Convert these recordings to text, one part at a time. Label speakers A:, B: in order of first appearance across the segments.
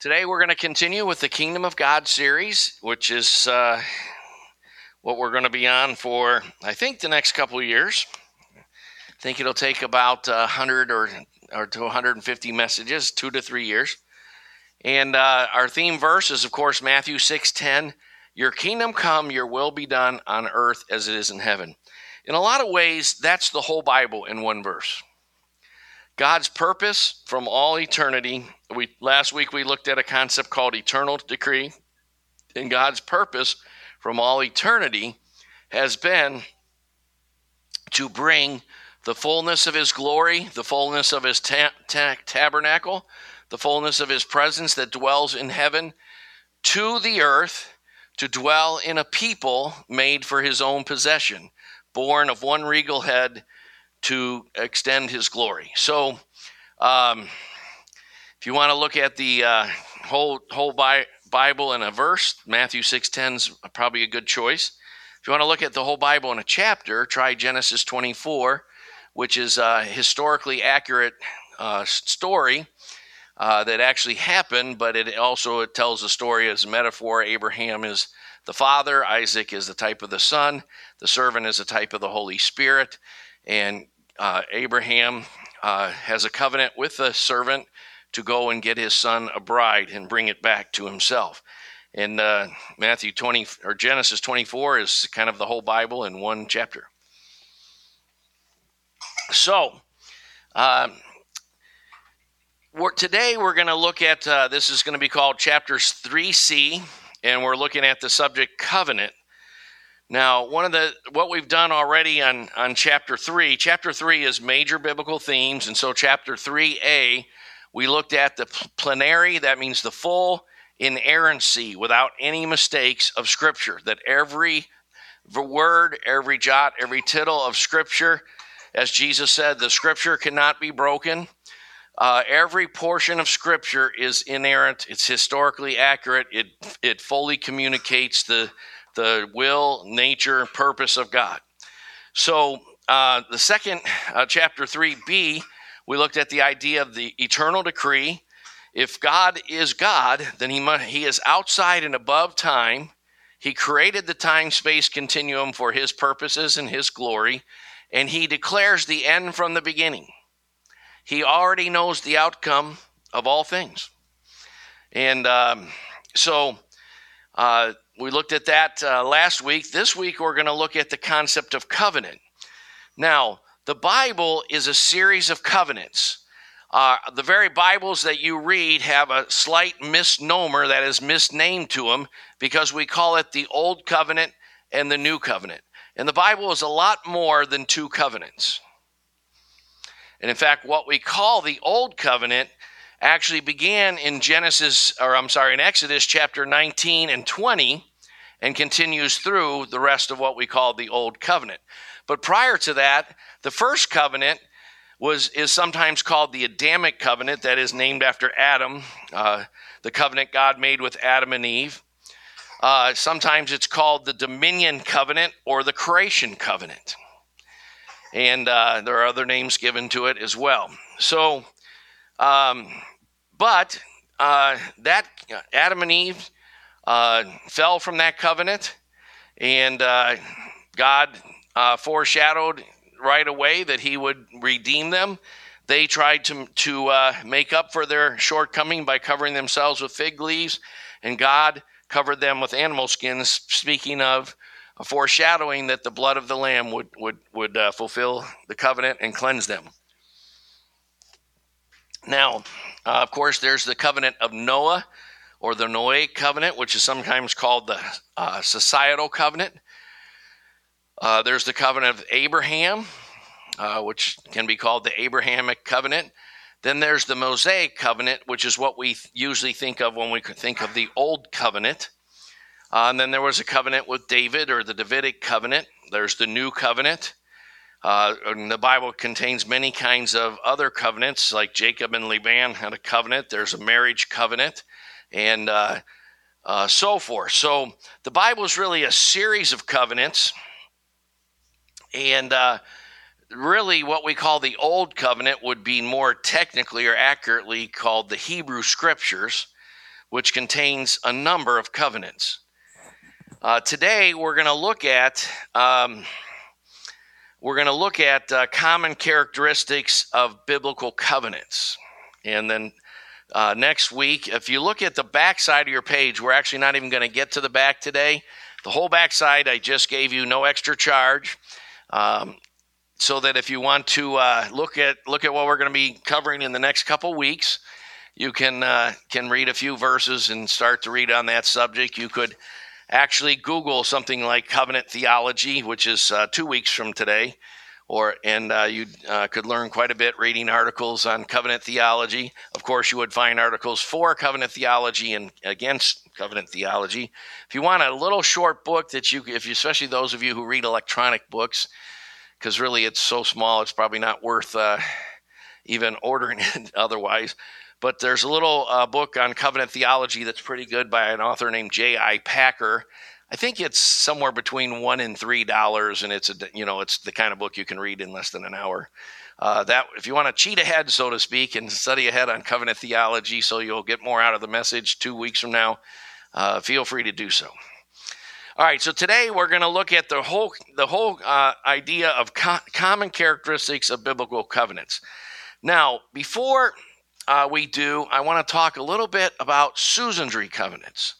A: Today we're going to continue with the Kingdom of God series, which is uh, what we're going to be on for, I think, the next couple years. I think it'll take about 100 or, or to 150 messages, two to three years. And uh, our theme verse is, of course, Matthew 6:10. Your kingdom come, your will be done on earth as it is in heaven. In a lot of ways, that's the whole Bible in one verse. God's purpose from all eternity. We last week we looked at a concept called eternal decree. And God's purpose from all eternity has been to bring the fullness of his glory, the fullness of his ta- ta- tabernacle, the fullness of his presence that dwells in heaven to the earth to dwell in a people made for his own possession, born of one regal head to extend his glory. So, um, if you want to look at the uh, whole whole Bi- Bible in a verse, Matthew six ten is probably a good choice. If you want to look at the whole Bible in a chapter, try Genesis twenty four, which is a historically accurate uh, story. Uh, that actually happened, but it also it tells the story as a metaphor. Abraham is the father, Isaac is the type of the son, the servant is a type of the Holy Spirit, and uh, Abraham uh, has a covenant with the servant to go and get his son a bride and bring it back to himself. And uh, Matthew 20 or Genesis 24 is kind of the whole Bible in one chapter. So, um, we're, today we're going to look at uh, this is going to be called chapters 3c and we're looking at the subject covenant now, one of the what we've done already on on chapter 3, chapter 3 is major biblical themes and so chapter 3a we looked at the plenary that means the full inerrancy without any mistakes of scripture that every word, every jot, every tittle of scripture as Jesus said, the scripture cannot be broken. Uh, every portion of scripture is inerrant. It's historically accurate. It it fully communicates the the will, nature, and purpose of God. So, uh, the second, uh, chapter 3b, we looked at the idea of the eternal decree. If God is God, then he, must, he is outside and above time. He created the time space continuum for his purposes and his glory, and he declares the end from the beginning. He already knows the outcome of all things. And um, so, uh, we looked at that uh, last week. This week, we're going to look at the concept of covenant. Now, the Bible is a series of covenants. Uh, the very Bibles that you read have a slight misnomer that is misnamed to them because we call it the Old Covenant and the New Covenant. And the Bible is a lot more than two covenants. And in fact, what we call the Old Covenant actually began in Genesis, or I'm sorry, in Exodus chapter 19 and 20 and continues through the rest of what we call the Old Covenant. But prior to that, the first covenant was is sometimes called the Adamic covenant, that is named after Adam, uh, the covenant God made with Adam and Eve. Uh, sometimes it's called the Dominion covenant or the Creation covenant, and uh, there are other names given to it as well. So, um, but uh, that Adam and Eve uh, fell from that covenant, and uh, God uh, foreshadowed right away that He would redeem them. They tried to, to uh, make up for their shortcoming by covering themselves with fig leaves, and God covered them with animal skins, speaking of a foreshadowing that the blood of the Lamb would, would, would uh, fulfill the covenant and cleanse them. Now, uh, of course, there's the covenant of Noah or the Noahic covenant, which is sometimes called the uh, societal covenant. Uh, there's the covenant of Abraham, uh, which can be called the Abrahamic covenant. Then there's the Mosaic covenant, which is what we usually think of when we think of the Old Covenant. Uh, and then there was a covenant with David, or the Davidic covenant. There's the New Covenant. Uh, the Bible contains many kinds of other covenants, like Jacob and Laban had a covenant. There's a marriage covenant and uh, uh, so forth. So the Bible is really a series of covenants, and uh, really what we call the Old Covenant would be more technically or accurately called the Hebrew Scriptures. which contains a number of covenants. Uh, today, we're going to look at um, we're going to look at uh, common characteristics of biblical covenants, and then uh, next week, if you look at the back side of your page, we're actually not even going to get to the back today. The whole back side, I just gave you no extra charge. Um, so that if you want to uh, look at look at what we're going to be covering in the next couple weeks, you can uh, can read a few verses and start to read on that subject. You could actually Google something like covenant theology, which is uh, two weeks from today, or and uh, you uh, could learn quite a bit reading articles on covenant theology. Of course, you would find articles for covenant theology and against covenant theology. If you want a little short book that you, if you, especially those of you who read electronic books because really it's so small, it's probably not worth uh, even ordering it otherwise. But there's a little uh, book on covenant theology that's pretty good by an author named J.I. Packer. I think it's somewhere between one and three dollars, and it's a you know it's the kind of book you can read in less than an hour. Uh, that if you want to cheat ahead, so to speak, and study ahead on covenant theology, so you'll get more out of the message two weeks from now, uh, feel free to do so. All right, so today we're going to look at the whole the whole uh, idea of co- common characteristics of biblical covenants. Now, before uh, we do, I want to talk a little bit about suzerainty covenants.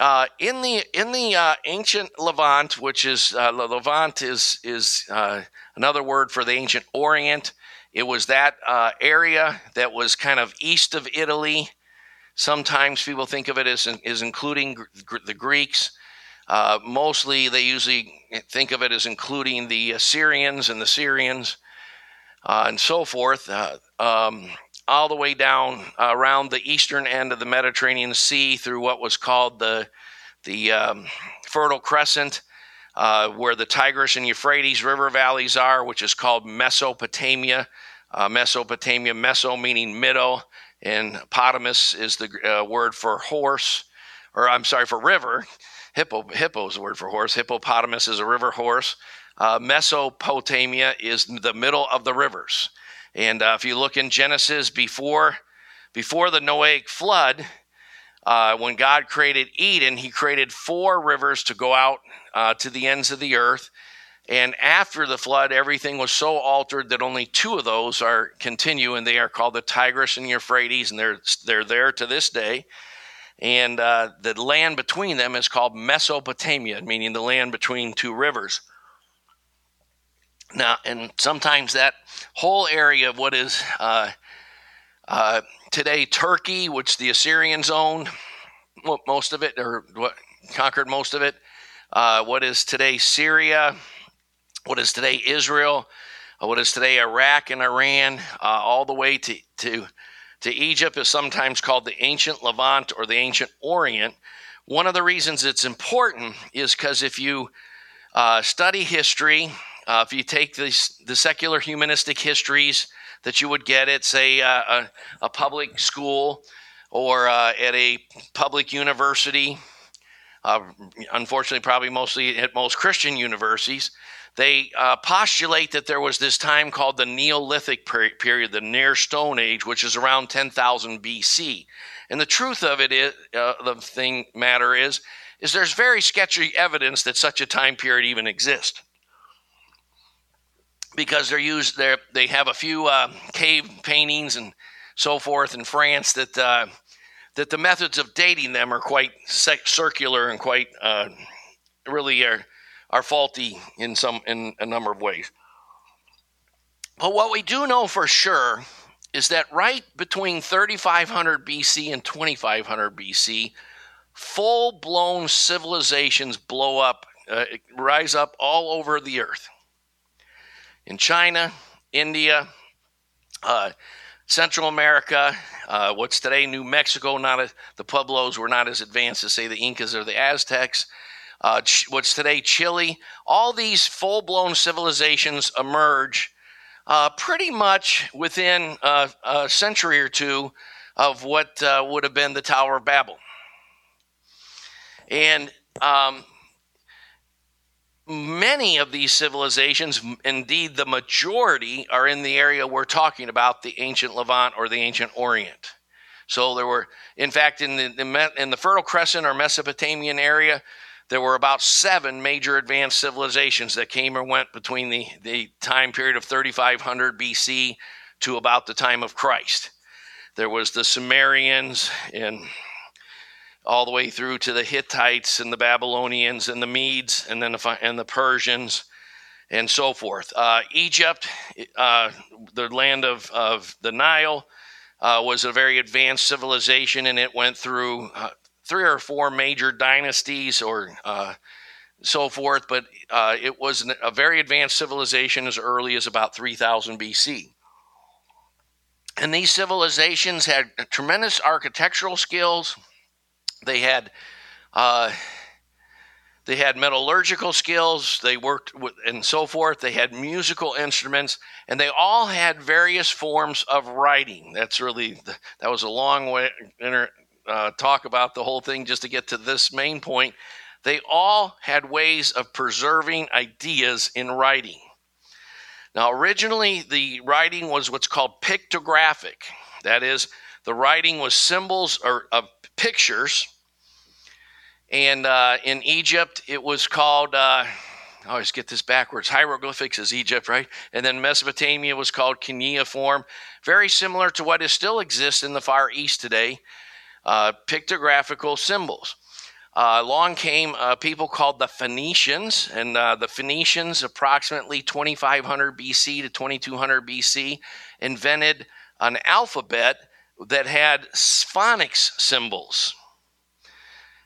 A: Uh, in the in the uh, ancient Levant, which is uh, Levant is is uh, another word for the ancient Orient. It was that area that was kind of east of Italy. Sometimes people think of it as, as including the Greeks. Uh, mostly, they usually think of it as including the Assyrians and the Syrians uh, and so forth, uh, um, all the way down around the eastern end of the Mediterranean Sea through what was called the the um, Fertile Crescent, uh, where the Tigris and Euphrates river valleys are, which is called Mesopotamia. Uh, Mesopotamia, Meso meaning middle, and Potamus is the word for horse, or I'm sorry, for river. Hippo, hippo is the word for horse. Hippopotamus is a river horse. Uh, Mesopotamia is the middle of the rivers. And uh, if you look in Genesis before, before the Noahic flood, uh, when God created Eden, he created four rivers to go out uh, to the ends of the earth. And after the flood, everything was so altered that only two of those are continue, and they are called the Tigris and Euphrates, and they're they're there to this day and uh, the land between them is called Mesopotamia, meaning the land between two rivers. Now, and sometimes that whole area of what is uh, uh, today Turkey, which the Assyrians owned, most of it, or what conquered most of it, uh, what is today Syria, what is today Israel, uh, what is today Iraq and Iran, uh, all the way to, to to Egypt is sometimes called the ancient Levant or the ancient Orient. One of the reasons it's important is because if you uh, study history, uh, if you take this, the secular humanistic histories that you would get at, say, uh, a, a, public school or uh, at a public university, uh, unfortunately, probably mostly at most Christian universities, they uh, postulate that there was this time called the Neolithic period, the Near Stone Age, which is around 10,000 BC. And the truth of it is, uh, the thing matter is, is there's very sketchy evidence that such a time period even exists. Because they're used, they they have a few uh, cave paintings and so forth in France that uh, that the methods of dating them are quite circular and quite uh, really are are faulty in some in a number of ways. But what we do know for sure is that right between 3500 BC and 2500 BC, full blown civilizations blow up, uh, rise up all over the earth. In China, India, uh, Central America, uh, what's today New Mexico, not a, the Pueblos were not as advanced as, say, the Incas or the Aztecs uh, what's today Chile. All these full blown civilizations emerge uh, pretty much within uh, a century or two of what uh, would have been the Tower of Babel. And um, many of these civilizations, indeed the majority, are in the area we're talking about, the ancient Levant or the ancient Orient. So there were, in fact, in the, in the Fertile Crescent or Mesopotamian area, there were about seven major advanced civilizations that came and went between the, the time period of 3500 BC to about the time of Christ. There was the Sumerians and all the way through to the Hittites and the Babylonians and the Medes and then the, and the Persians and so forth. Uh, Egypt, uh, the land of, of the Nile, uh, was a very advanced civilization and it went through uh, three or four major dynasties or uh, so forth, but uh, it was a very advanced civilization as early as about 3000 BC. And these civilizations had tremendous architectural skills. They had uh, they had metallurgical skills. They worked with and so forth. They had musical instruments, and they all had various forms of writing. That's really that was a long way uh, talk about the whole thing just to get to this main point. They all had ways of preserving ideas in writing. Now, originally, the writing was what's called pictographic. That is, the writing was symbols or of pictures. And uh, in Egypt, it was called, uh, I always get this backwards, hieroglyphics is Egypt, right? And then Mesopotamia was called cuneiform, very similar to what is still exists in the Far East today, uh, pictographical symbols. Uh, along came uh, people called the Phoenicians, and uh, the Phoenicians, approximately 2500 BC to 2200 BC, invented an alphabet that had phonics symbols.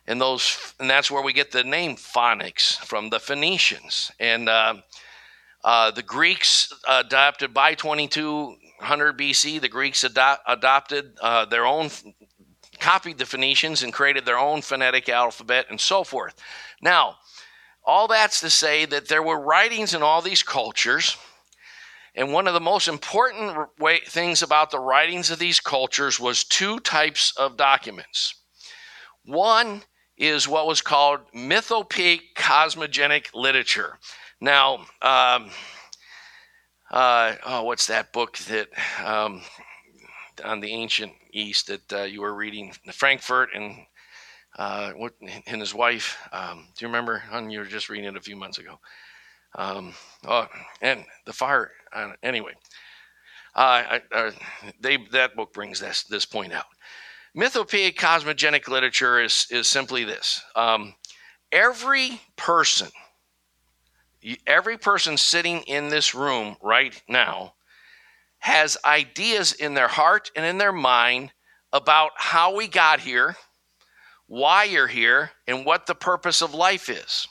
A: And those, and that's where we get the name phonics from the Phoenicians. And uh, uh, the Greeks adopted by 2200 BC. The Greeks ado- adopted uh, their own copied the Phoenicians and created their own phonetic alphabet and so forth. Now, all that's to say that there were writings in all these cultures. And one of the most important way, things about the writings of these cultures was two types of documents. One is what was called mythopoeic cosmogenic literature. Now, um, uh, oh, what's that book that um, on the ancient East that uh, you were reading, Frankfort and uh, what, and his wife. Um, do you remember? Hun, you were just reading it a few months ago. Um, oh, and the fire. Anyway, uh, uh, they that book brings this this point out. Mythopoeic cosmogonic literature is is simply this: um, every person, every person sitting in this room right now has ideas in their heart and in their mind about how we got here, why you're here, and what the purpose of life is.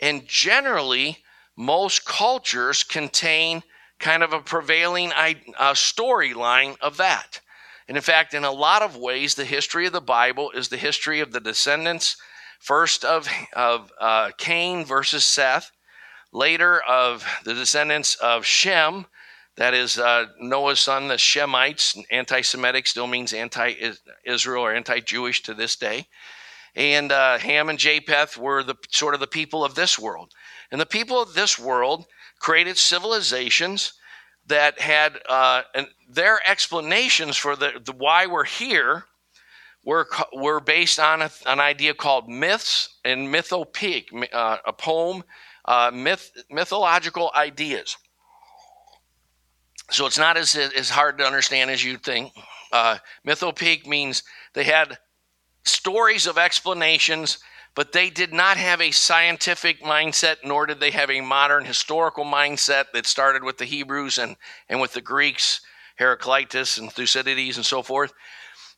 A: And generally, most cultures contain kind of a prevailing uh, storyline of that. And in fact, in a lot of ways, the history of the Bible is the history of the descendants, first of, of uh, Cain versus Seth, later of the descendants of Shem that is uh, Noah's son, the Shemites. Anti Semitic still means anti Israel or anti Jewish to this day. And uh, Ham and Japheth were the sort of the people of this world. And the people of this world created civilizations that had uh, their explanations for the, the, why we're here were, were based on a, an idea called myths and mythopoeic, uh, a poem, uh, myth, mythological ideas. So it's not as, as hard to understand as you'd think. Uh, mythopoeic means they had stories of explanations, but they did not have a scientific mindset, nor did they have a modern historical mindset that started with the Hebrews and, and with the Greeks, Heraclitus and Thucydides and so forth.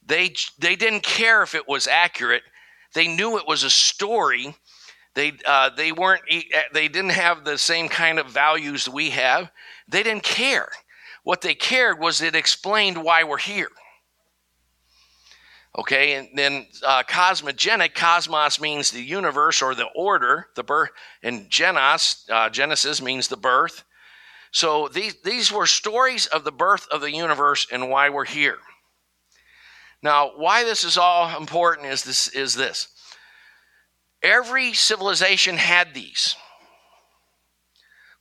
A: They, they didn't care if it was accurate. They knew it was a story. They, uh, they weren't, they didn't have the same kind of values we have. They didn't care. What they cared was it explained why we're here. Okay, and then uh, cosmogenic, cosmos means the universe or the order, the birth, and genos, uh, Genesis means the birth. So these, these were stories of the birth of the universe and why we're here. Now, why this is all important is this is this. Every civilization had these.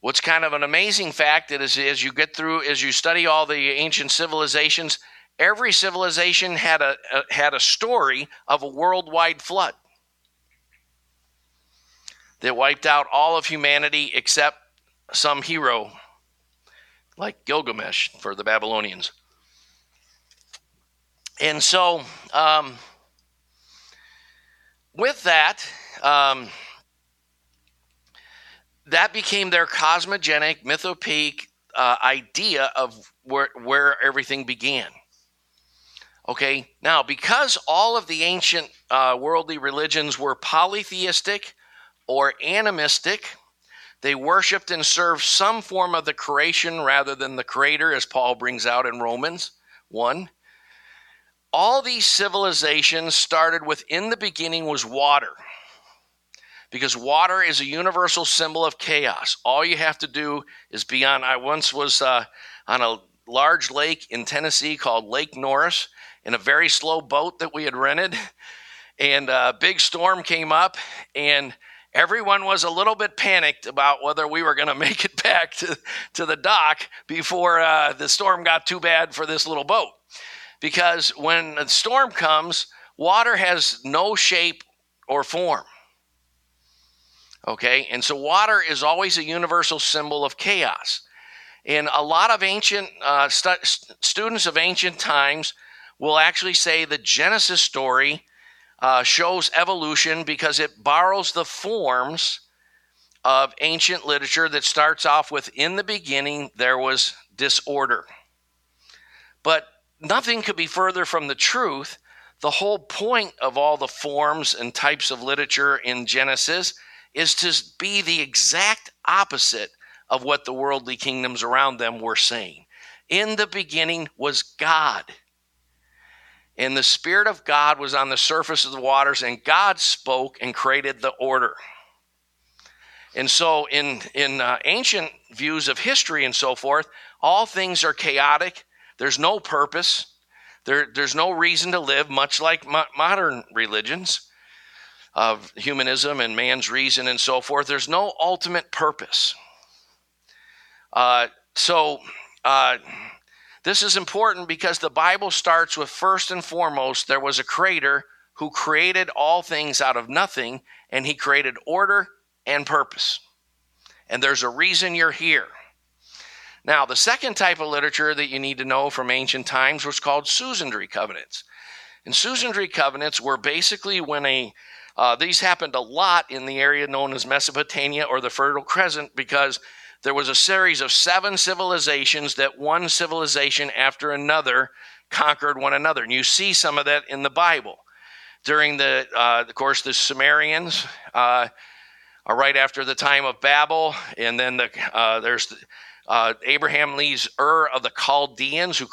A: What's kind of an amazing fact that is as you get through, as you study all the ancient civilizations, every civilization had a, a, had a story of a worldwide flood that wiped out all of humanity except some hero like Gilgamesh for the Babylonians. And so, um, with that, um, that became their cosmogenic, mythopoeic uh, idea of where, where everything began. Okay, now because all of the ancient uh, worldly religions were polytheistic or animistic, they worshiped and served some form of the creation rather than the creator, as Paul brings out in Romans 1 all these civilizations started with in the beginning was water. Because water is a universal symbol of chaos. All you have to do is be on. I once was uh, on a large lake in Tennessee called Lake Norris in a very slow boat that we had rented. And a big storm came up, and everyone was a little bit panicked about whether we were going to make it back to, to the dock before uh, the storm got too bad for this little boat because when a storm comes, water has no shape or form. Okay, and so water is always a universal symbol of chaos. And a lot of ancient uh, stu- students of ancient times will actually say the Genesis story uh, shows evolution because it borrows the forms of ancient literature that starts off with in the beginning there was disorder. But nothing could be further from the truth. The whole point of all the forms and types of literature in Genesis is to be the exact opposite of what the worldly kingdoms around them were saying. In the beginning was God. And the Spirit of God was on the surface of the waters, and God spoke and created the order. And so, in, in uh, ancient views of history and so forth, all things are chaotic there's no purpose. There, there's no reason to live, much like mo- modern religions of humanism and man's reason and so forth. There's no ultimate purpose. Uh, so, uh, this is important because the Bible starts with first and foremost, there was a creator who created all things out of nothing, and he created order and purpose. And there's a reason you're here. Now, the second type of literature that you need to know from ancient times was called Suzerainty covenants. And Suzerainty covenants were basically when a uh, these happened a lot in the area known as Mesopotamia or the Fertile Crescent because there was a series of seven civilizations that one civilization after another conquered one another. And you see some of that in the Bible. During the, uh, of course, the Sumerians uh, are right after the time of Babel, and then the, uh, there's the, uh, Abraham leaves Ur of the Chaldeans, who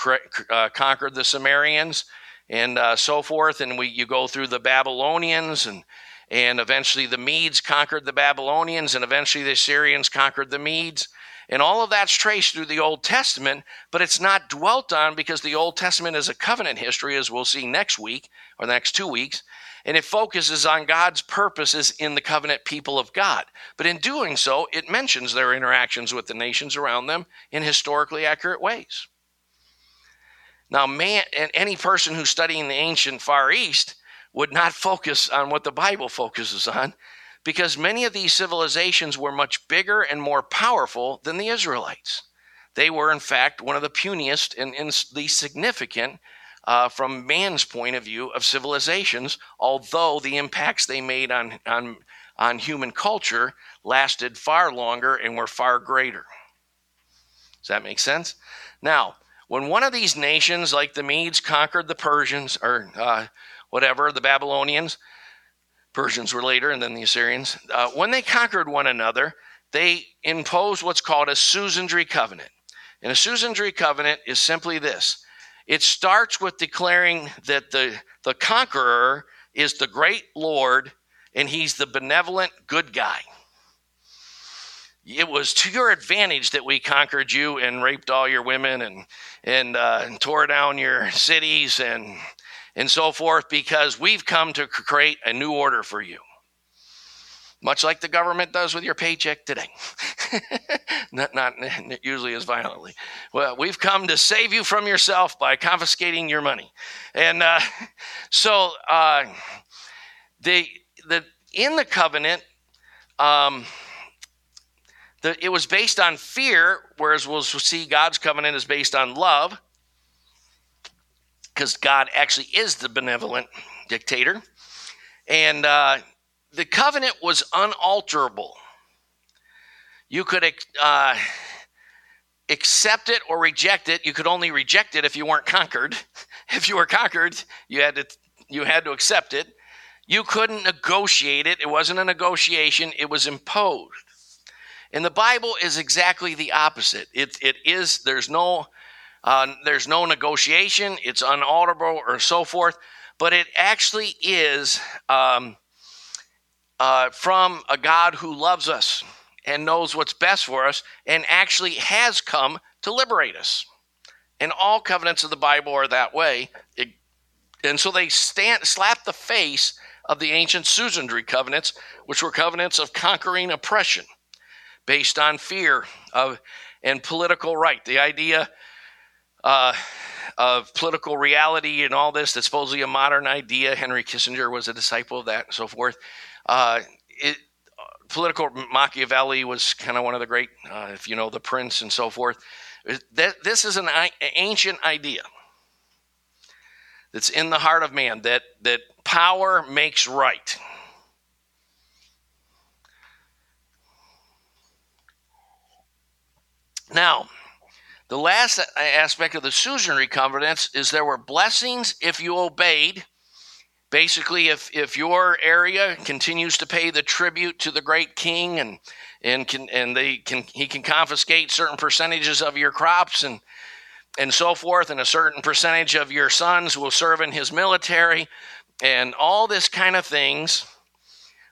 A: uh, conquered the Sumerians, and uh, so forth. And we, you go through the Babylonians, and and eventually the Medes conquered the Babylonians, and eventually the Assyrians conquered the Medes. And all of that's traced through the Old Testament, but it's not dwelt on because the Old Testament is a covenant history, as we'll see next week or the next two weeks and it focuses on God's purposes in the covenant people of God. But in doing so, it mentions their interactions with the nations around them in historically accurate ways. Now, man, and any person who's studying the ancient Far East would not focus on what the Bible focuses on because many of these civilizations were much bigger and more powerful than the Israelites. They were, in fact, one of the puniest and, least significant uh, from man's point of view of civilizations, although the impacts they made on, on, on human culture lasted far longer and were far greater. Does that make sense? Now, when one of these nations, like the Medes, conquered the Persians, or uh, whatever, the Babylonians, Persians were later, and then the Assyrians, uh, when they conquered one another, they imposed what's called a suzerainty covenant. And a suzerainty covenant is simply this it starts with declaring that the, the conqueror is the great Lord and he's the benevolent good guy. It was to your advantage that we conquered you and raped all your women and, and, uh, and tore down your cities and, and so forth because we've come to create a new order for you. much like the government does with your paycheck today. not, not usually as violently. Well, we've come to save you from yourself by confiscating your money. And uh, so uh, the, the, in the covenant, um, the, it was based on fear, whereas we'll see God's covenant is based on love, because God actually is the benevolent dictator. And uh, the covenant was unalterable. You could uh, accept it or reject it. You could only reject it if you weren't conquered. if you were conquered, you had to you had to accept it. You couldn't negotiate it. It wasn't a negotiation. It was imposed. And the Bible is exactly the opposite. It, it is, there's no, uh, there's no negotiation. It's unalterable or so forth. But it actually is um, uh, from a God who loves us and knows what's best for us and actually has come to liberate us. And all covenants of the Bible are that way. It, and so they stand, slap the face of the ancient Suzerainty covenants, which were covenants of conquering oppression based on fear of and political right. The idea uh, of political reality and all this that's supposedly a modern idea. Henry Kissinger was a disciple of that and so forth. Uh, it, political Machiavelli was kind of one of the great, uh, if you know, the prince and so forth. That, this is an ancient idea that's in the heart of man that, that power makes right. Now, the last aspect of the suzerainty covenants is there were blessings if you obeyed. Basically, if, if your area continues to pay the tribute to the great king and and can and they can he can confiscate certain percentages of your crops and and so forth, and a certain percentage of your sons will serve in his military, and all this kind of things,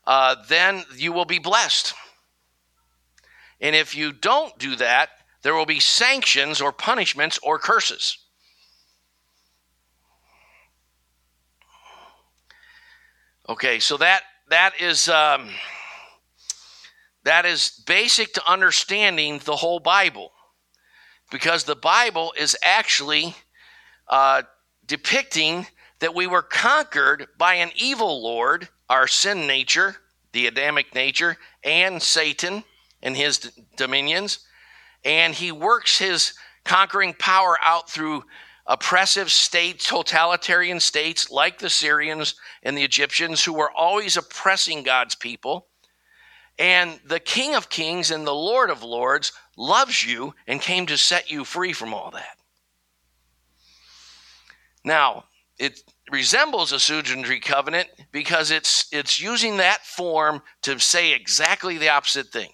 A: uh, then you will be blessed. And if you don't do that, there will be sanctions or punishments or curses. Okay, so that that is um, that is basic to understanding the whole Bible, because the Bible is actually uh, depicting that we were conquered by an evil Lord, our sin nature, the Adamic nature, and Satan and his d- dominions and he works his conquering power out through oppressive states, totalitarian states like the Syrians and the Egyptians, who were always oppressing God's people. And the King of Kings and the Lord of Lords loves you and came to set you free from all that. Now, it resembles a suzerainty covenant because it's it's using that form to say exactly the opposite thing.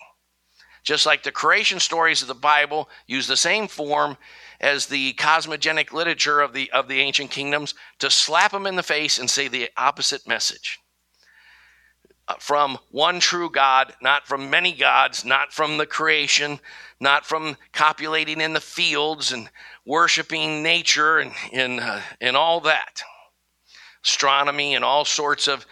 A: Just like the creation stories of the Bible use the same form as the cosmogenic literature of the, of the ancient kingdoms to slap them in the face and say the opposite message. Uh, from one true God, not from many gods, not from the creation, not from copulating in the fields and worshiping nature and, and, uh, and all that. Astronomy and all sorts of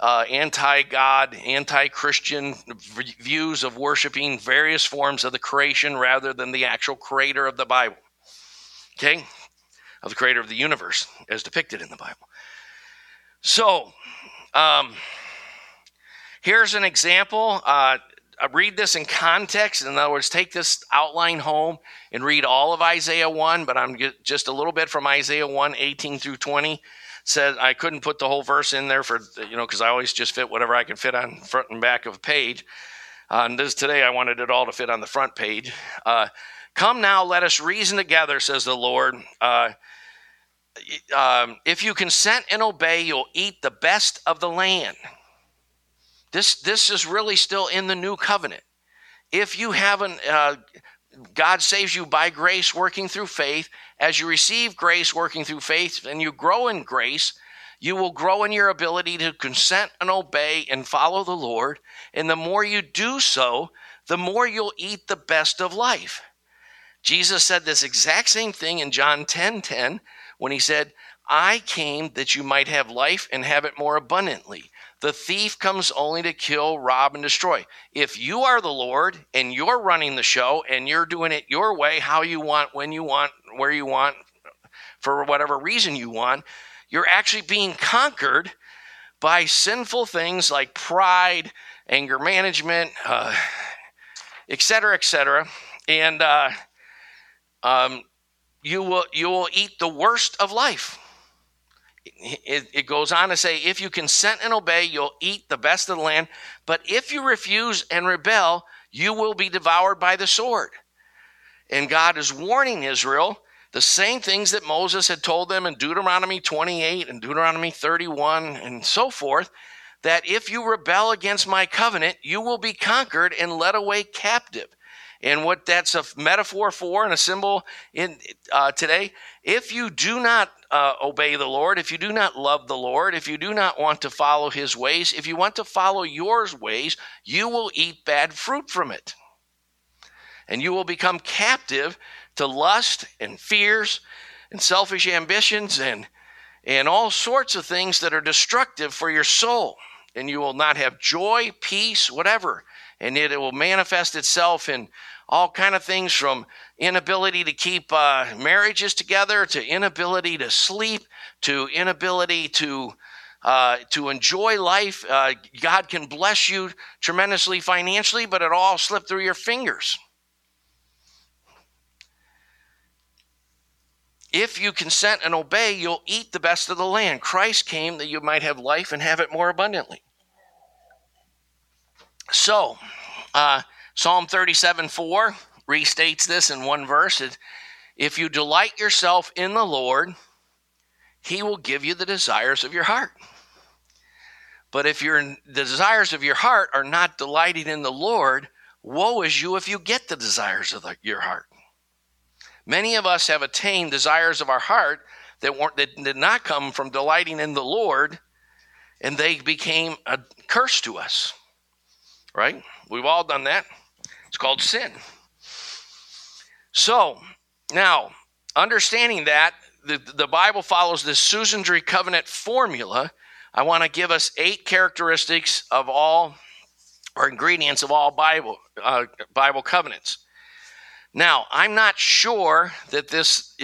A: uh, anti God, anti Christian v- views of worshiping various forms of the creation rather than the actual creator of the Bible. Okay? Of the creator of the universe as depicted in the Bible. So, um, here's an example. Uh, read this in context. In other words, take this outline home and read all of Isaiah 1, but I'm just a little bit from Isaiah 1 18 through 20 said I couldn't put the whole verse in there for you know because I always just fit whatever I can fit on front and back of a page. Uh, and this today I wanted it all to fit on the front page. Uh, Come now, let us reason together, says the Lord. Uh, um, if you consent and obey, you'll eat the best of the land. This this is really still in the new covenant. If you haven't, God saves you by grace, working through faith as you receive grace working through faith and you grow in grace, you will grow in your ability to consent and obey and follow the Lord. And the more you do so, the more you'll eat the best of life. Jesus said this exact same thing in John 10 10 when he said, I came that you might have life and have it more abundantly. The thief comes only to kill, rob, and destroy. If you are the Lord and you're running the show and you're doing it your way, how you want, when you want, where you want, for whatever reason you want, you're actually being conquered by sinful things like pride, anger management, uh, et cetera, et cetera. And uh, um, you will you will eat the worst of life. It, it, goes on to say, if you consent and obey, you'll eat the best of the land. But if you refuse and rebel, you will be devoured by the sword. And God is warning Israel the same things that Moses had told them in Deuteronomy 28 and Deuteronomy 31 and so forth that if you rebel against my covenant, you will be conquered and led away captive. And what that's a metaphor for and a symbol in uh, today, if you do not uh, obey the Lord, if you do not love the Lord, if you do not want to follow his ways, if you want to follow yours ways, you will eat bad fruit from it. And you will become captive to lust and fears and selfish ambitions and and all sorts of things that are destructive for your soul. And you will not have joy peace whatever. And it will manifest itself in all kind of things from inability to keep uh, marriages together to inability to sleep to inability to uh, to enjoy life uh, god can bless you tremendously financially but it all slipped through your fingers If you consent and obey, you'll eat the best of the land. Christ came that you might have life and have it more abundantly. So, uh, Psalm 37 4 restates this in one verse. If you delight yourself in the Lord, he will give you the desires of your heart. But if your the desires of your heart are not delighting in the Lord, woe is you if you get the desires of the, your heart. Many of us have attained desires of our heart that weren't that did not come from delighting in the Lord, and they became a curse to us. Right? We've all done that. It's called sin. So now, understanding that, the, the Bible follows this Suzerainty covenant formula. I want to give us eight characteristics of all or ingredients of all Bible uh, Bible covenants. Now, I'm not sure that this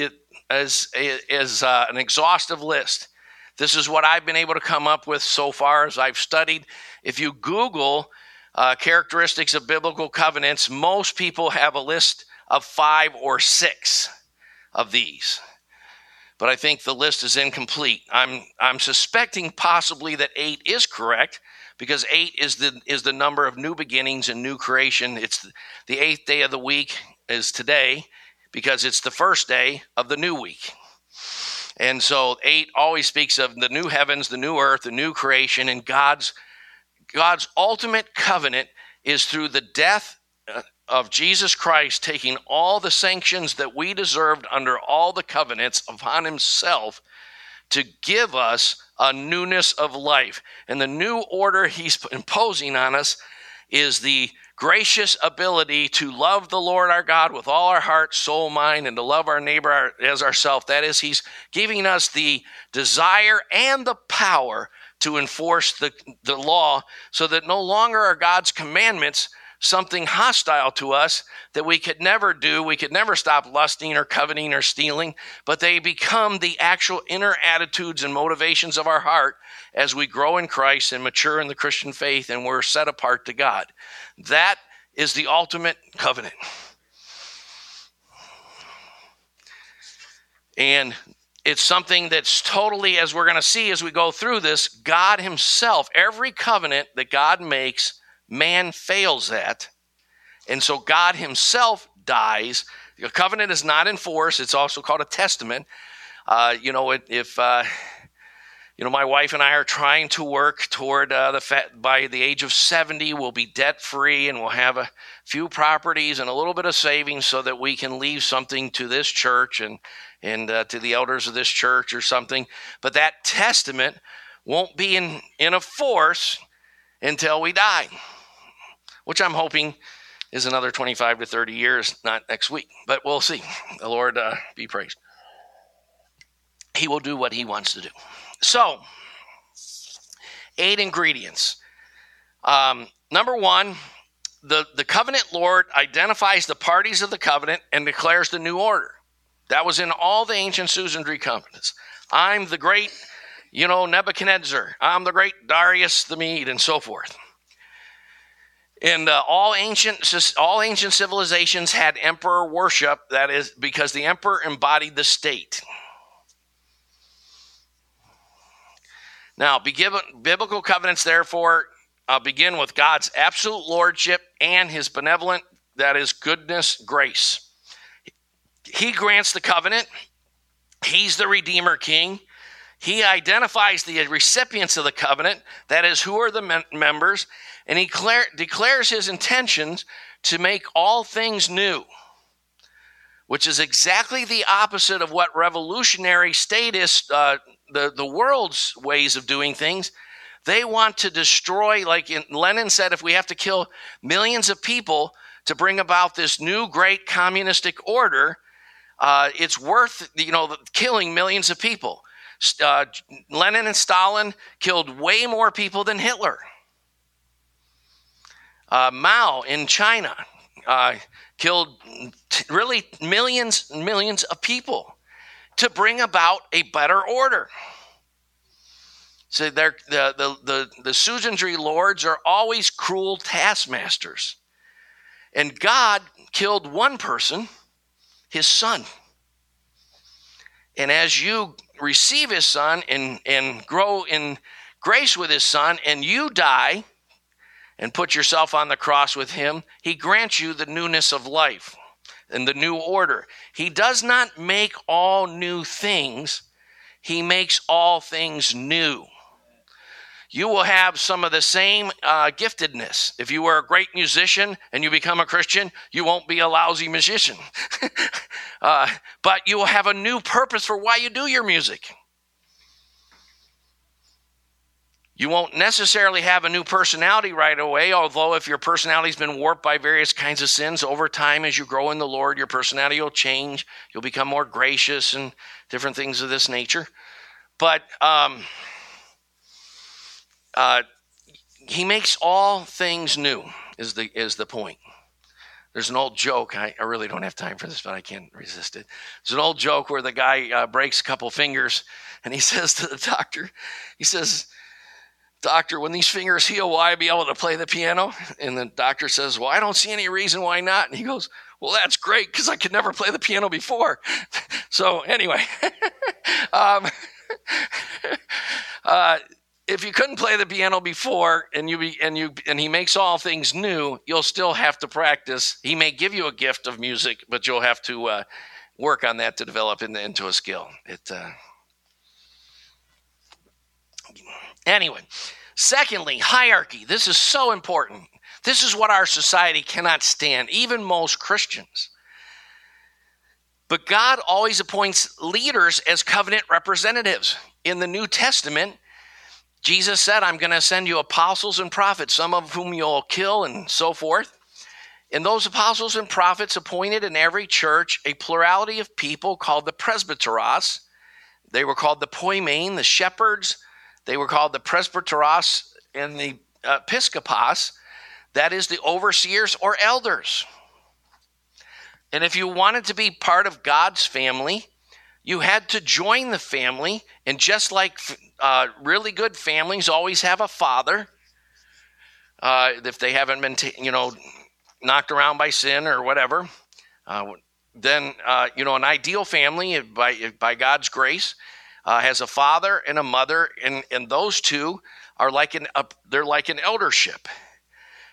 A: is, is uh, an exhaustive list. This is what I've been able to come up with so far as I've studied. If you Google uh, characteristics of biblical covenants, most people have a list of five or six of these. But I think the list is incomplete. I'm, I'm suspecting possibly that eight is correct because eight is the, is the number of new beginnings and new creation. It's the eighth day of the week is today because it's the first day of the new week. And so 8 always speaks of the new heavens, the new earth, the new creation and God's God's ultimate covenant is through the death uh, of Jesus Christ taking all the sanctions that we deserved under all the covenants upon himself to give us a newness of life. And the new order he's imposing on us is the gracious ability to love the Lord our God with all our heart, soul, mind, and to love our neighbor as ourself. That is, He's giving us the desire and the power to enforce the, the law so that no longer are God's commandments something hostile to us that we could never do. We could never stop lusting or coveting or stealing, but they become the actual inner attitudes and motivations of our heart as we grow in Christ and mature in the Christian faith and we're set apart to God. That is the ultimate covenant. And it's something that's totally, as we're going to see as we go through this, God Himself, every covenant that God makes man fails at. And so God himself dies. The covenant is not in force. It's also called a testament. Uh, you know, if, uh, you know, my wife and I are trying to work toward uh, the fact by the age of 70, we'll be debt free and we'll have a few properties and a little bit of savings so that we can leave something to this church and, and uh, to the elders of this church or something. But that testament won't be in, in a force until we die which I'm hoping is another 25 to 30 years, not next week, but we'll see. The Lord uh, be praised. he will do what he wants to do. So, eight ingredients. Um, number one, the, the covenant Lord identifies the parties of the covenant and declares the new order. That was in all the ancient Suzerainty covenants. I'm the great, you know, Nebuchadnezzar. I'm the great Darius the Mede, and so forth. And uh, all ancient all ancient civilizations had emperor worship. That is because the emperor embodied the state. Now, biblical covenants, therefore, uh, begin with God's absolute lordship and his benevolent, that is, goodness, grace. He grants the covenant, he's the Redeemer King. He identifies the recipients of the covenant, that is, who are the members, and he declares his intentions to make all things new, which is exactly the opposite of what revolutionary statists, uh, the, the world's ways of doing things. They want to destroy, like Lenin said, if we have to kill millions of people to bring about this new great communistic order, uh, it's worth you know killing millions of people. Uh, Lenin and Stalin killed way more people than Hitler. Uh, Mao in China uh, killed t- really millions millions of people to bring about a better order. So the, the, the, the Suzerainty lords are always cruel taskmasters. And God killed one person, his son. And as you receive his son and, and grow in grace with his son, and you die and put yourself on the cross with him, he grants you the newness of life and the new order. He does not make all new things, he makes all things new you will have some of the same uh, giftedness. If you were a great musician and you become a Christian, you won't be a lousy musician. uh, but you will have a new purpose for why you do your music. You won't necessarily have a new personality right away, although if your personality's been warped by various kinds of sins over time as you grow in the Lord, your personality will change. You'll become more gracious and different things of this nature. But um, uh, he makes all things new is the is the point. There's an old joke I, I, really don't have time for this but i can't resist it. There's an old joke where the guy uh, breaks a couple fingers and he says to the doctor he says doctor when these fingers heal will i be able to play the piano? And the doctor says well i don't see any reason why not. And he goes well that's great because i could never play the piano before. So anyway um, uh, if you couldn't play the piano before and you be, and you and he makes all things new, you'll still have to practice. He may give you a gift of music, but you'll have to uh, work on that to develop into, into a skill. It uh... anyway. Secondly, hierarchy. This is so important. This is what our society cannot stand, even most Christians. But God always appoints leaders as covenant representatives. In the New Testament, Jesus said, I'm going to send you apostles and prophets, some of whom you'll kill and so forth. And those apostles and prophets appointed in every church a plurality of people called the presbyteros. They were called the poimen, the shepherds. They were called the presbyteros and the episkopos, that is, the overseers or elders. And if you wanted to be part of God's family, you had to join the family. And just like uh, really good families always have a father. Uh, if they haven't been, t- you know, knocked around by sin or whatever, uh, then uh, you know an ideal family by by God's grace uh, has a father and a mother, and and those two are like an they're like an eldership,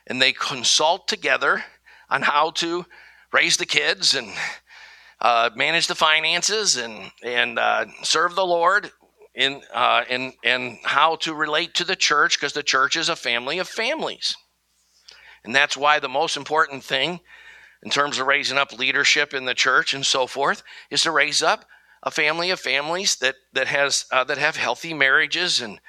A: and they consult together on how to raise the kids and uh, manage the finances and and uh, serve the Lord in uh, in in how to relate to the church because the church is a family of families, and that's why the most important thing in terms of raising up leadership in the church and so forth is to raise up a family of families that that has uh, that have healthy marriages and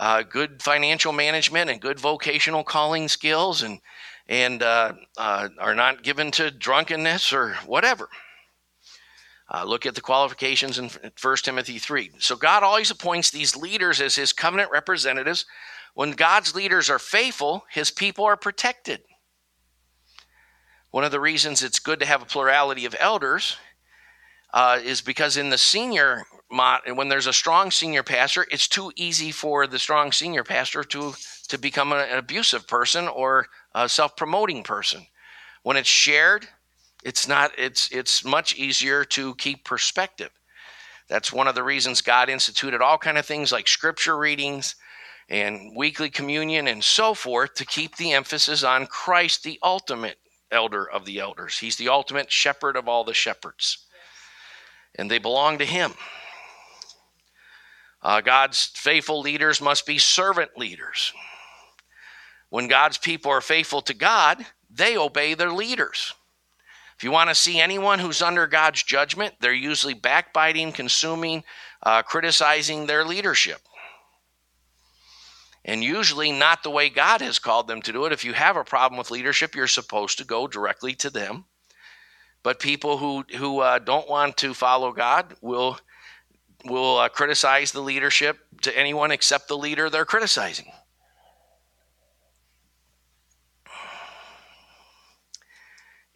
A: uh, good financial management and good vocational calling skills and and uh, uh are not given to drunkenness or whatever. Uh, look at the qualifications in 1 Timothy 3. So God always appoints these leaders as his covenant representatives. When God's leaders are faithful, his people are protected. One of the reasons it's good to have a plurality of elders uh, is because in the senior, when there's a strong senior pastor, it's too easy for the strong senior pastor to, to become an abusive person or a self promoting person. When it's shared, it's not it's it's much easier to keep perspective. That's one of the reasons God instituted all kind of things like scripture readings and weekly communion and so forth to keep the emphasis on Christ, the ultimate elder of the elders. He's the ultimate shepherd of all the shepherds. And they belong to him. Uh, God's faithful leaders must be servant leaders. When God's people are faithful to God, they obey their leaders. If you want to see anyone who's under God's judgment, they're usually backbiting, consuming, uh, criticizing their leadership. And usually not the way God has called them to do it. If you have a problem with leadership, you're supposed to go directly to them. But people who who uh, don't want to follow God will will uh, criticize the leadership to anyone except the leader they're criticizing.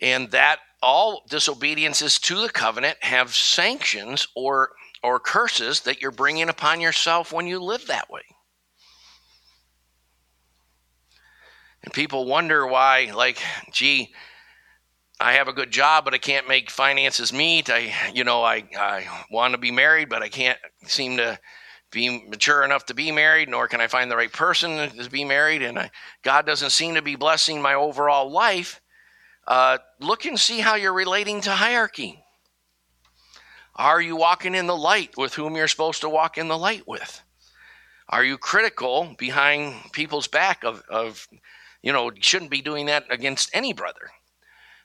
A: And that all disobediences to the covenant have sanctions or or curses that you're bringing upon yourself when you live that way. And people wonder why, like, gee, I have a good job, but I can't make finances meet. I, you know, I, I want to be married, but I can't seem to be mature enough to be married, nor can I find the right person to be married. And I, God doesn't seem to be blessing my overall life. Uh, look and see how you're relating to hierarchy. Are you walking in the light with whom you're supposed to walk in the light with? Are you critical behind people's back of, of you know, shouldn't be doing that against any brother.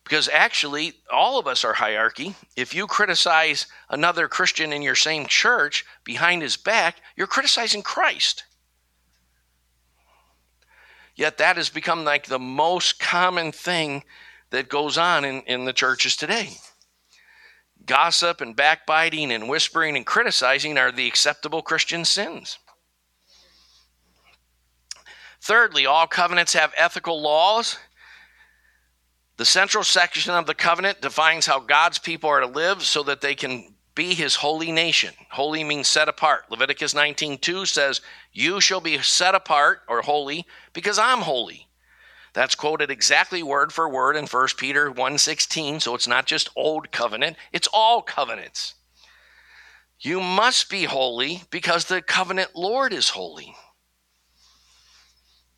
A: Because actually, all of us are hierarchy. If you criticize another Christian in your same church behind his back, you're criticizing Christ. Yet that has become like the most common thing that goes on in, in the churches today. Gossip and backbiting and whispering and criticizing are the acceptable Christian sins. Thirdly, all covenants have ethical laws. The central section of the covenant defines how God's people are to live so that they can be his holy nation. Holy means set apart. Leviticus 19:2 says, "You shall be set apart or holy because I'm holy." That's quoted exactly word for word in 1 Peter 1:16, so it's not just old covenant, it's all covenants. You must be holy because the covenant Lord is holy.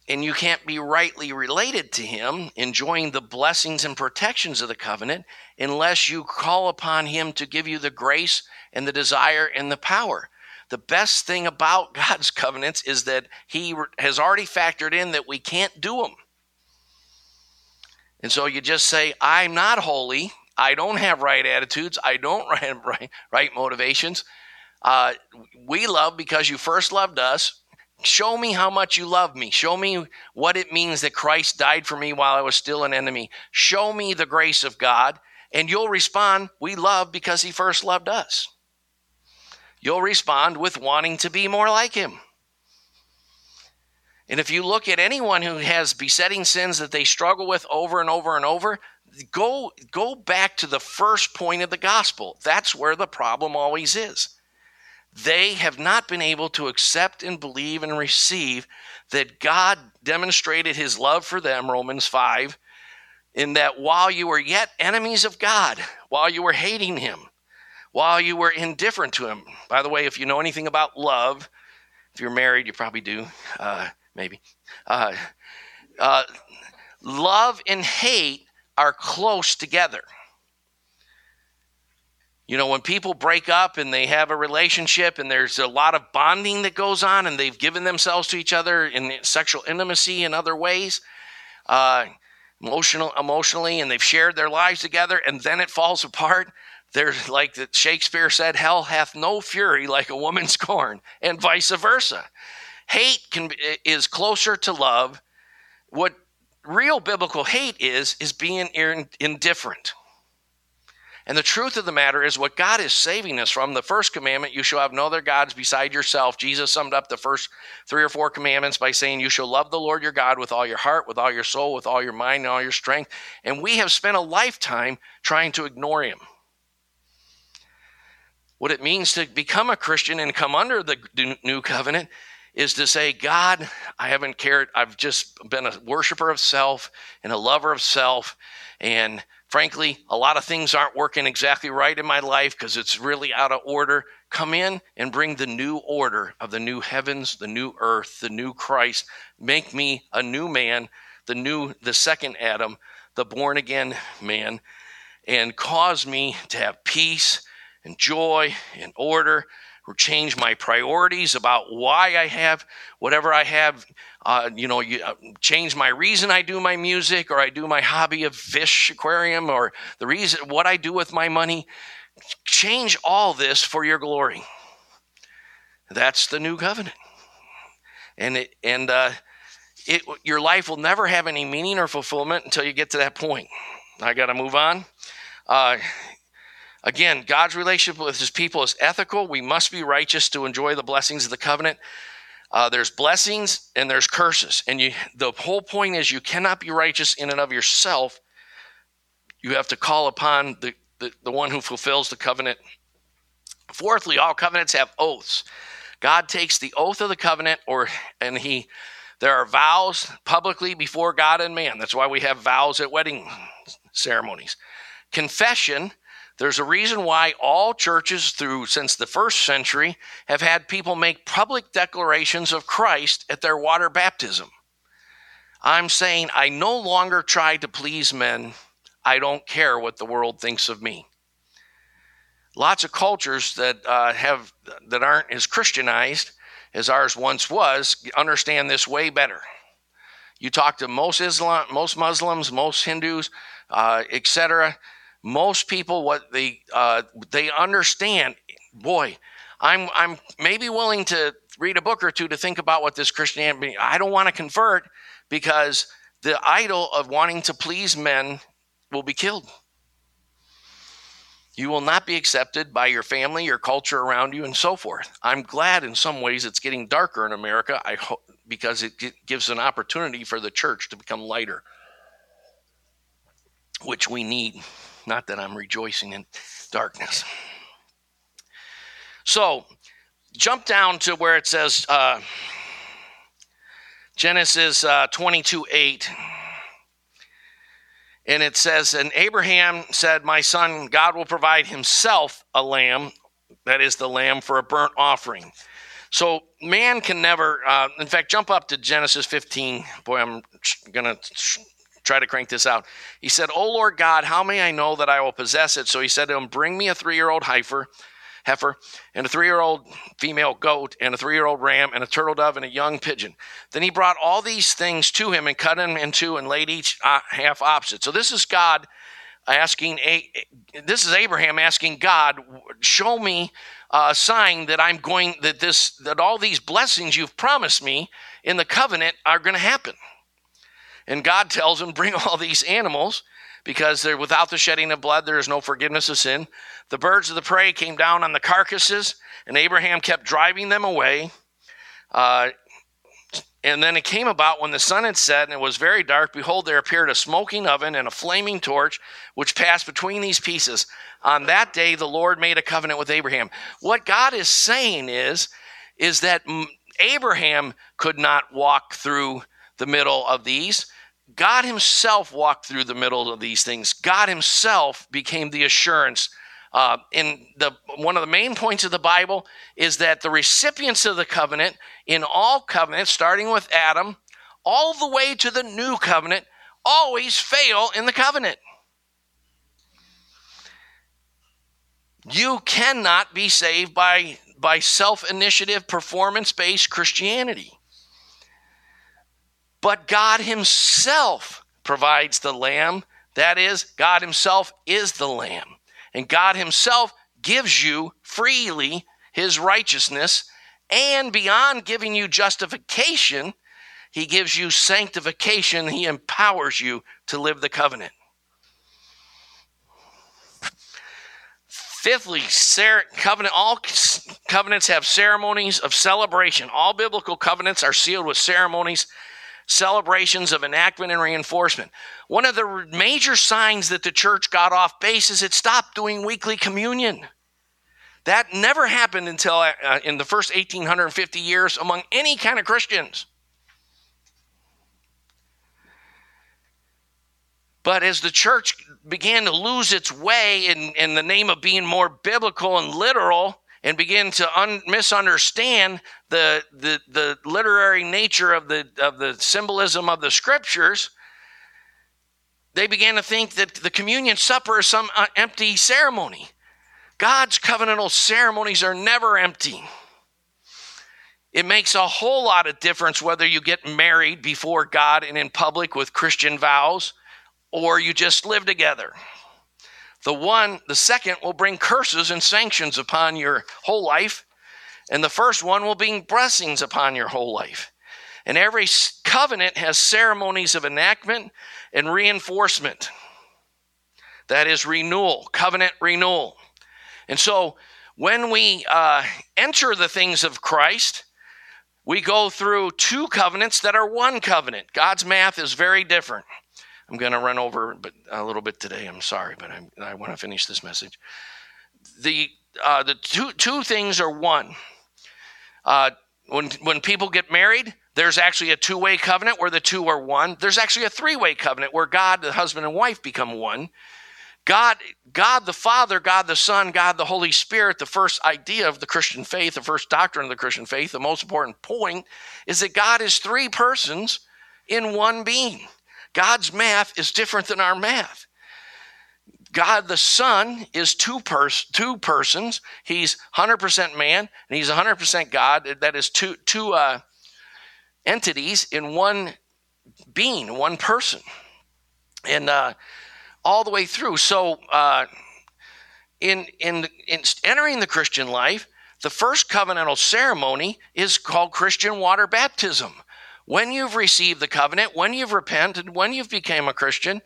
A: And you can't be rightly related to him, enjoying the blessings and protections of the covenant, unless you call upon him to give you the grace and the desire and the power. The best thing about God's covenants is that he has already factored in that we can't do them. And so you just say, I'm not holy. I don't have right attitudes. I don't have right, right motivations. Uh, we love because you first loved us. Show me how much you love me. Show me what it means that Christ died for me while I was still an enemy. Show me the grace of God, and you'll respond, We love because He first loved us. You'll respond with wanting to be more like Him. And if you look at anyone who has besetting sins that they struggle with over and over and over, go go back to the first point of the gospel. That's where the problem always is. They have not been able to accept and believe and receive that God demonstrated his love for them, Romans 5, in that while you were yet enemies of God, while you were hating him, while you were indifferent to him. By the way, if you know anything about love, if you're married, you probably do. Uh, maybe. Uh, uh, love and hate are close together. You know, when people break up and they have a relationship and there's a lot of bonding that goes on and they've given themselves to each other in sexual intimacy and other ways, uh, emotional, emotionally, and they've shared their lives together and then it falls apart. There's like Shakespeare said, hell hath no fury like a woman scorned, and vice versa. Hate can, is closer to love. What real biblical hate is, is being indifferent. And the truth of the matter is, what God is saving us from the first commandment, you shall have no other gods beside yourself. Jesus summed up the first three or four commandments by saying, You shall love the Lord your God with all your heart, with all your soul, with all your mind, and all your strength. And we have spent a lifetime trying to ignore him. What it means to become a Christian and come under the new covenant is to say, God, I haven't cared. I've just been a worshiper of self and a lover of self. And frankly, a lot of things aren't working exactly right in my life because it's really out of order. Come in and bring the new order of the new heavens, the new earth, the new Christ. Make me a new man, the new, the second Adam, the born again man, and cause me to have peace and joy and order or change my priorities about why I have whatever I have. Uh, you know, you, uh, change my reason I do my music, or I do my hobby of fish aquarium, or the reason what I do with my money. Change all this for your glory. That's the new covenant, and it and uh, it your life will never have any meaning or fulfillment until you get to that point. I got to move on. Again, God's relationship with his people is ethical. We must be righteous to enjoy the blessings of the covenant. Uh, there's blessings and there's curses. And you, the whole point is you cannot be righteous in and of yourself. You have to call upon the, the, the one who fulfills the covenant. Fourthly, all covenants have oaths. God takes the oath of the covenant, or and he there are vows publicly before God and man. That's why we have vows at wedding ceremonies. Confession there's a reason why all churches through since the first century have had people make public declarations of Christ at their water baptism. I'm saying I no longer try to please men. I don't care what the world thinks of me. Lots of cultures that uh, have that aren't as Christianized as ours once was understand this way better. You talk to most Islam, most Muslims, most Hindus, uh, etc most people what they uh, they understand boy i'm i'm maybe willing to read a book or two to think about what this christianity i don't want to convert because the idol of wanting to please men will be killed. You will not be accepted by your family your culture around you and so forth. I'm glad in some ways it's getting darker in america. I hope because it gives an opportunity for the church to become lighter which we need not that I'm rejoicing in darkness. So, jump down to where it says uh, Genesis uh, 22 8. And it says, And Abraham said, My son, God will provide himself a lamb, that is the lamb for a burnt offering. So man can never, uh, in fact, jump up to Genesis 15. Boy, I'm going to try to crank this out. He said, Oh Lord God, how may I know that I will possess it? So he said to him, Bring me a three year old heifer, heifer, and a three year old female goat, and a three year old ram, and a turtle dove, and a young pigeon. Then he brought all these things to him and cut them in two and laid each uh, half opposite. So this is God asking, this is Abraham asking God, Show me a sign that I'm going, that this, that all these blessings you've promised me in the covenant are going to happen. And God tells him, Bring all these animals because without the shedding of blood, there is no forgiveness of sin. The birds of the prey came down on the carcasses, and Abraham kept driving them away. Uh, and then it came about when the sun had set and it was very dark. Behold, there appeared a smoking oven and a flaming torch, which passed between these pieces. On that day, the Lord made a covenant with Abraham. What God is saying is, is that Abraham could not walk through the middle of these. God Himself walked through the middle of these things. God Himself became the assurance. Uh, in the one of the main points of the Bible is that the recipients of the covenant in all covenants, starting with Adam, all the way to the new covenant, always fail in the covenant. You cannot be saved by, by self initiative, performance based Christianity. But God Himself provides the lamb. That is, God Himself is the lamb. And God Himself gives you freely His righteousness. And beyond giving you justification, He gives you sanctification. He empowers you to live the covenant. Fifthly, covenant. All covenants have ceremonies of celebration. All biblical covenants are sealed with ceremonies, celebrations of enactment and reinforcement. One of the major signs that the church got off base is it stopped doing weekly communion. That never happened until uh, in the first 1850 years among any kind of Christians. But as the church began to lose its way in, in the name of being more biblical and literal, and begin to un- misunderstand the, the, the literary nature of the, of the symbolism of the scriptures, they began to think that the communion supper is some uh, empty ceremony. God's covenantal ceremonies are never empty. It makes a whole lot of difference whether you get married before God and in public with Christian vows or you just live together. The one, the second will bring curses and sanctions upon your whole life, and the first one will bring blessings upon your whole life. And every covenant has ceremonies of enactment and reinforcement. That is renewal, covenant renewal. And so when we uh, enter the things of Christ, we go through two covenants that are one covenant. God's math is very different. I'm going to run over but a little bit today. I'm sorry, but I, I want to finish this message. The uh, the two two things are one. Uh, when when people get married, there's actually a two way covenant where the two are one. There's actually a three way covenant where God, the husband and wife, become one. God, God the Father, God the Son, God the Holy Spirit, the first idea of the Christian faith, the first doctrine of the Christian faith, the most important point is that God is three persons in one being. God's math is different than our math. God the Son is two, pers- two persons. He's 100% man and he's 100% God. That is two, two uh, entities in one being, one person. And uh, all the way through. So, uh, in, in, in entering the Christian life, the first covenantal ceremony is called Christian water baptism when you've received the covenant, when you've repented, when you've become a Christian,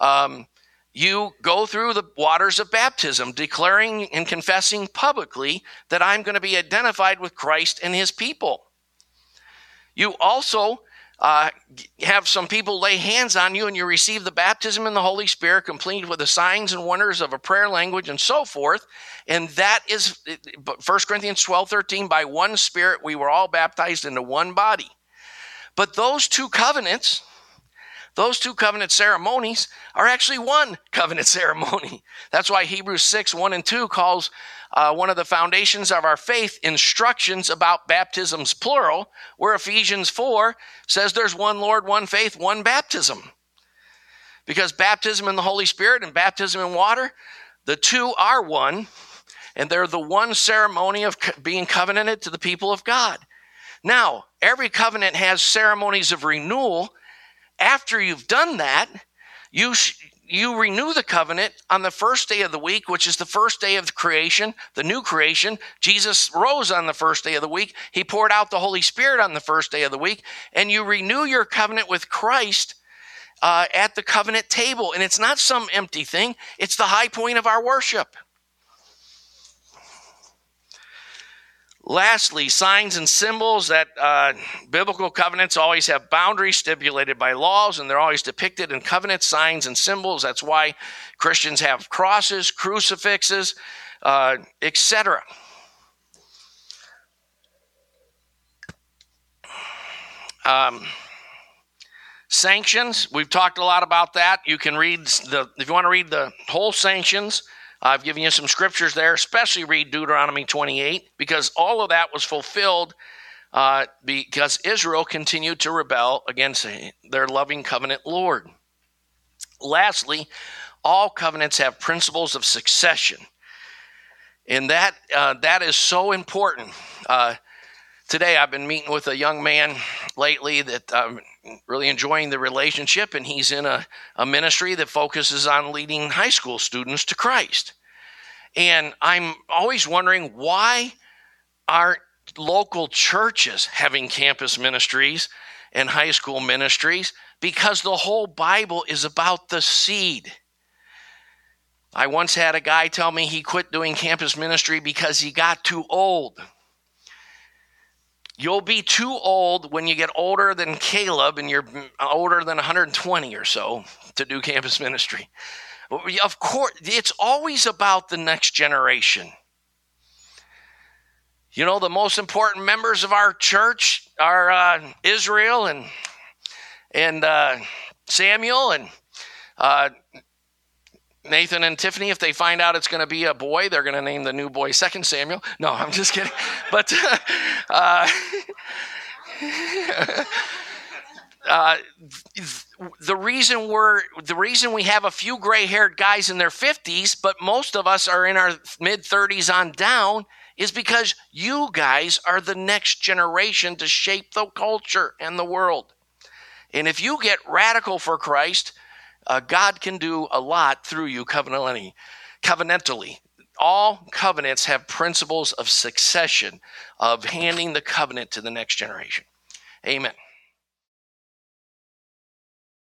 A: um, you go through the waters of baptism, declaring and confessing publicly that I'm going to be identified with Christ and his people. You also uh, have some people lay hands on you and you receive the baptism in the Holy Spirit, complete with the signs and wonders of a prayer language and so forth. And that is 1 Corinthians 12 13, by one Spirit we were all baptized into one body. But those two covenants, those two covenant ceremonies are actually one covenant ceremony. That's why Hebrews 6, 1 and 2 calls uh, one of the foundations of our faith instructions about baptisms, plural, where Ephesians 4 says there's one Lord, one faith, one baptism. Because baptism in the Holy Spirit and baptism in water, the two are one, and they're the one ceremony of being covenanted to the people of God. Now, every covenant has ceremonies of renewal. After you've done that, you sh- you renew the covenant on the first day of the week, which is the first day of creation, the new creation. Jesus rose on the first day of the week. He poured out the Holy Spirit on the first day of the week, and you renew your covenant with Christ uh, at the covenant table. And it's not some empty thing; it's the high point of our worship. Lastly, signs and symbols that uh, biblical covenants always have boundaries stipulated by laws, and they're always depicted in covenant signs and symbols. That's why Christians have crosses, crucifixes, uh, etc. Um, sanctions, we've talked a lot about that. You can read the, if you want to read the whole sanctions, I've given you some scriptures there, especially read Deuteronomy 28, because all of that was fulfilled uh, because Israel continued to rebel against their loving covenant Lord. Lastly, all covenants have principles of succession. And that, uh, that is so important. Uh, today, I've been meeting with a young man lately that I'm really enjoying the relationship, and he's in a, a ministry that focuses on leading high school students to Christ. And I'm always wondering why aren't local churches having campus ministries and high school ministries? Because the whole Bible is about the seed. I once had a guy tell me he quit doing campus ministry because he got too old. You'll be too old when you get older than Caleb and you're older than 120 or so to do campus ministry. Of course, it's always about the next generation. You know, the most important members of our church are uh, Israel and and uh, Samuel and uh, Nathan and Tiffany. If they find out it's going to be a boy, they're going to name the new boy Second Samuel. No, I'm just kidding. But uh, uh, the reason we're the reason we have a few gray-haired guys in their 50s, but most of us are in our mid 30s on down, is because you guys are the next generation to shape the culture and the world. And if you get radical for Christ, uh, God can do a lot through you covenantally. Covenantally, all covenants have principles of succession, of handing the covenant to the next generation. Amen.